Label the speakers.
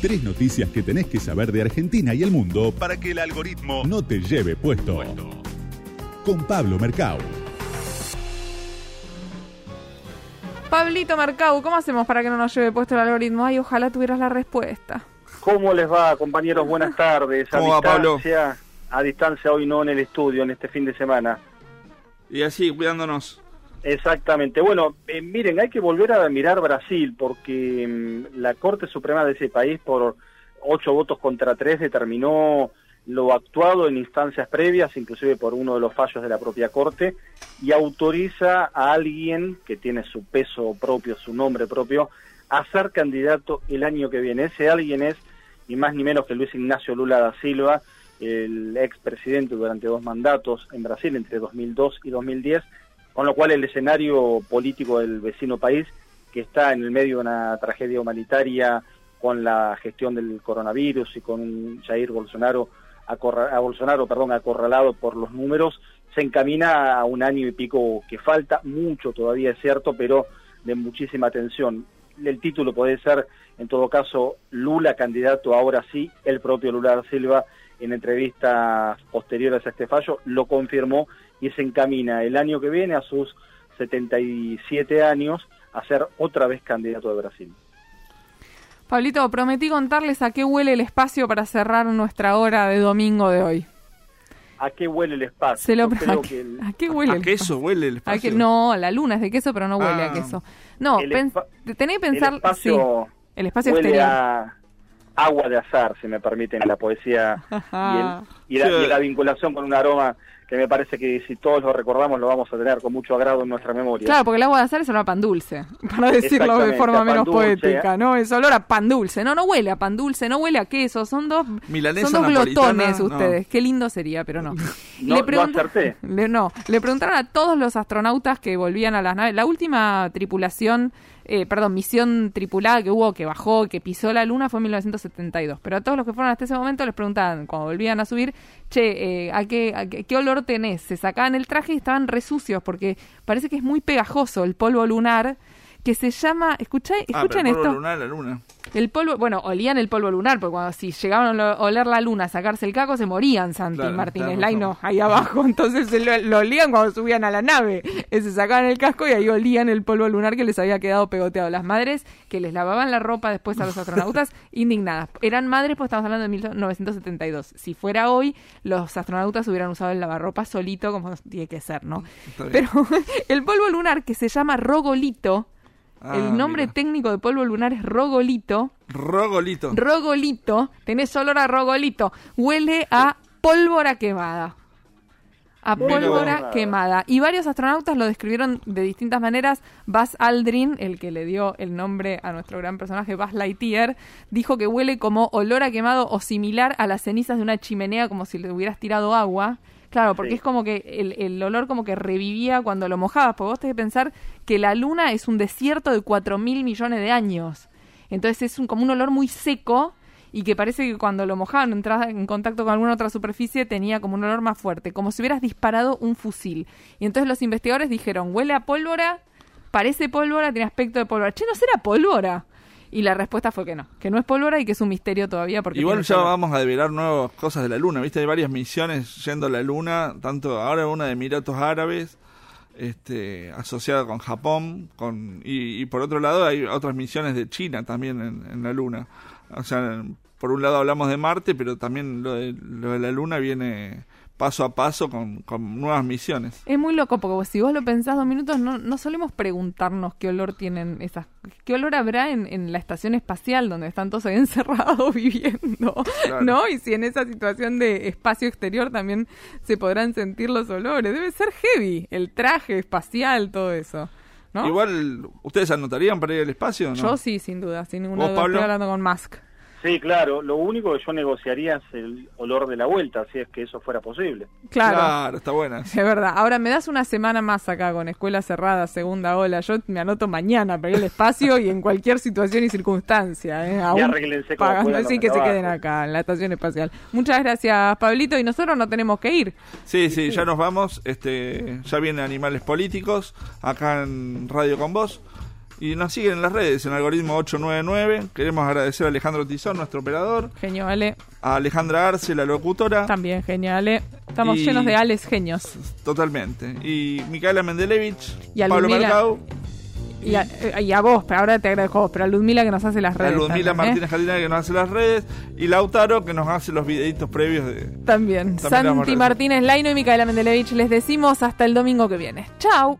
Speaker 1: Tres noticias que tenés que saber de Argentina y el mundo para que el algoritmo no te lleve puesto. Con Pablo Mercado.
Speaker 2: Pablito Mercado, ¿cómo hacemos para que no nos lleve puesto el algoritmo? Ay, ojalá tuvieras la respuesta.
Speaker 3: ¿Cómo les va, compañeros? Buenas tardes. A
Speaker 4: ¿Cómo va, Pablo?
Speaker 3: distancia, A distancia hoy no en el estudio, en este fin de semana.
Speaker 4: Y así, cuidándonos.
Speaker 3: Exactamente. Bueno, eh, miren, hay que volver a mirar Brasil porque mm, la Corte Suprema de ese país, por ocho votos contra tres, determinó lo actuado en instancias previas, inclusive por uno de los fallos de la propia Corte, y autoriza a alguien que tiene su peso propio, su nombre propio, a ser candidato el año que viene. Ese alguien es ni más ni menos que Luis Ignacio Lula da Silva, el expresidente durante dos mandatos en Brasil, entre 2002 y 2010, con lo cual el escenario político del vecino país, que está en el medio de una tragedia humanitaria con la gestión del coronavirus y con Jair Bolsonaro, a Bolsonaro perdón, acorralado por los números, se encamina a un año y pico que falta, mucho todavía es cierto, pero de muchísima atención. El título puede ser, en todo caso, Lula candidato ahora sí, el propio Lula da Silva en entrevistas posteriores a este fallo lo confirmó y se encamina el año que viene a sus 77 años a ser otra vez candidato de Brasil.
Speaker 2: Pablito, prometí contarles a qué huele el espacio para cerrar nuestra hora de domingo de hoy.
Speaker 3: ¿A qué huele el espacio?
Speaker 2: Se lo-
Speaker 3: creo
Speaker 2: ¿a,
Speaker 3: que
Speaker 2: qué,
Speaker 3: el-
Speaker 2: a qué huele
Speaker 4: ¿A
Speaker 2: el
Speaker 4: queso
Speaker 2: espacio?
Speaker 4: huele el
Speaker 2: ¿A
Speaker 4: espacio?
Speaker 2: no, la luna es de queso, pero no huele a
Speaker 4: Ah.
Speaker 2: queso. No, pens- tenés que
Speaker 3: el
Speaker 2: pensar...
Speaker 3: espacio
Speaker 2: sí, el espacio
Speaker 3: huele
Speaker 2: exterior.
Speaker 3: a agua de azar, si me permiten la poesía y, el- y la,
Speaker 4: Sí.
Speaker 3: y la vinculación con un aroma que me parece que si todos lo recordamos lo vamos a tener con mucho agrado en nuestra memoria.
Speaker 2: Claro, porque el agua de azar es olor a pan dulce, para decirlo de forma menos
Speaker 3: dulce,
Speaker 2: poética, ¿no? Es olor a pan dulce. No, no huele a pan dulce, no huele a queso. Son dos,
Speaker 4: Milanesa
Speaker 2: son dos glotones
Speaker 4: no.
Speaker 2: ustedes. Qué lindo sería, pero no.
Speaker 3: No- no
Speaker 2: pregunta-
Speaker 3: acerté.
Speaker 2: le- no, le preguntaron a todos los astronautas que volvían a las naves. La última tripulación, eh, perdón, misión tripulada que hubo, que bajó, que pisó la luna fue en 1972. Pero a todos los que fueron hasta ese momento les preguntaban, cuando volvían a subir, che, eh, ¿a, qué, a qué, olor tenés? Se sacaban el traje y estaban resucios porque parece que es muy pegajoso el polvo lunar que se llama, escucha,
Speaker 4: Ah, pero
Speaker 2: escuchen
Speaker 4: el polvo
Speaker 2: esto.
Speaker 4: lunar, la luna.
Speaker 2: El polvo, bueno, olían el polvo lunar, porque cuando si llegaban a oler la luna, a sacarse el caco, se morían Santi
Speaker 4: Claro,
Speaker 2: Martínez Laino
Speaker 4: razón.
Speaker 2: ahí abajo. Entonces lo, lo olían cuando subían a la nave. Se sacaban el casco y ahí olían el polvo lunar que les había quedado pegoteado. Las madres que les lavaban la ropa después a los astronautas, indignadas. Eran madres, pues estamos hablando de 1972. Si fuera hoy, los astronautas hubieran usado el lavarropa solito, como tiene que ser, ¿no? Pero el polvo lunar que se llama rogolito,
Speaker 4: Ah,
Speaker 2: el nombre
Speaker 4: mira.
Speaker 2: técnico de polvo lunar es rogolito.
Speaker 4: Rogolito.
Speaker 2: Rogolito, tenés olor a rogolito, huele a pólvora quemada. A pólvora quemada. Y varios astronautas lo describieron de distintas maneras. Buzz Aldrin, el que le dio el nombre a nuestro gran personaje Buzz Lightyear, dijo que huele como olor a quemado o similar a las cenizas de una chimenea, como si le hubieras tirado agua. Claro, porque
Speaker 3: Sí.
Speaker 2: es como que el, el olor como que revivía cuando lo mojabas. Porque vos tenés que pensar que la luna es un desierto de 4 mil millones de años. Entonces es un, como un olor muy seco y que parece que cuando lo mojaban, entraba en contacto con alguna otra superficie, tenía como un olor más fuerte, como si hubieras disparado un fusil. Y entonces los investigadores dijeron, huele a pólvora, parece pólvora, tiene aspecto de pólvora. Che, ¿no será pólvora? Y la respuesta fue que no, que no es pólvora y que es un misterio todavía. porque
Speaker 4: Igual ya vamos a develar nuevas cosas de la luna, ¿viste? Hay varias misiones yendo a la luna, tanto ahora una de Emiratos Árabes, este, asociada con Japón, con y, y por otro lado hay otras misiones de China también en, en la luna. O sea, por un lado hablamos de Marte, pero también lo de, lo de la luna viene paso a paso con, con nuevas misiones.
Speaker 2: Es muy loco porque si vos lo pensás dos minutos, no, no solemos preguntarnos qué olor tienen esas, qué olor habrá en, en la estación espacial donde están todos ahí encerrados viviendo,
Speaker 4: Claro.
Speaker 2: ¿no? Y si en esa situación de espacio exterior también se podrán sentir los olores. Debe ser heavy, el traje espacial, todo eso, ¿no?
Speaker 4: Igual, ¿ustedes anotarían para ir al espacio no?
Speaker 2: Yo sí, sin duda, sin ninguna. Estoy hablando con Musk.
Speaker 3: Sí, claro, lo único que yo negociaría es el olor de la vuelta, si es que eso fuera posible.
Speaker 2: Claro.
Speaker 4: está buena.
Speaker 2: Es verdad. Ahora me das una semana más acá con escuela cerrada, segunda ola. Yo me anoto mañana para ir al espacio y en cualquier situación y circunstancia. ¿eh? Aún
Speaker 3: como
Speaker 2: pagando así que se queden acá en la estación espacial. Muchas gracias, Pablito. Y nosotros no tenemos que ir.
Speaker 4: Sí, sí, ya nos vamos. Este, ya vienen Animales Políticos acá en Radio con Vos. Y nos siguen en las redes, en algoritmo 899. Queremos agradecer a Alejandro Tizón, nuestro operador.
Speaker 2: Genio, Ale.
Speaker 4: A Alejandra Arce, la locutora.
Speaker 2: También genio, Ale. Estamos llenos de Ales genios.
Speaker 4: Totalmente. Y Micaela Mendelevich,
Speaker 2: y a
Speaker 4: Pablo
Speaker 2: Mercado. Y a, eh, y a, vos, pero ahora te agradezco vos, pero a Ludmila que nos hace las redes.
Speaker 4: A Ludmila
Speaker 2: también,
Speaker 4: Martínez ¿eh? que nos hace las redes. Y Lautaro que nos hace los videitos previos de.
Speaker 2: También. también Santi Martínez Laino y Micaela Mendelevich les decimos hasta el domingo que viene. Chau.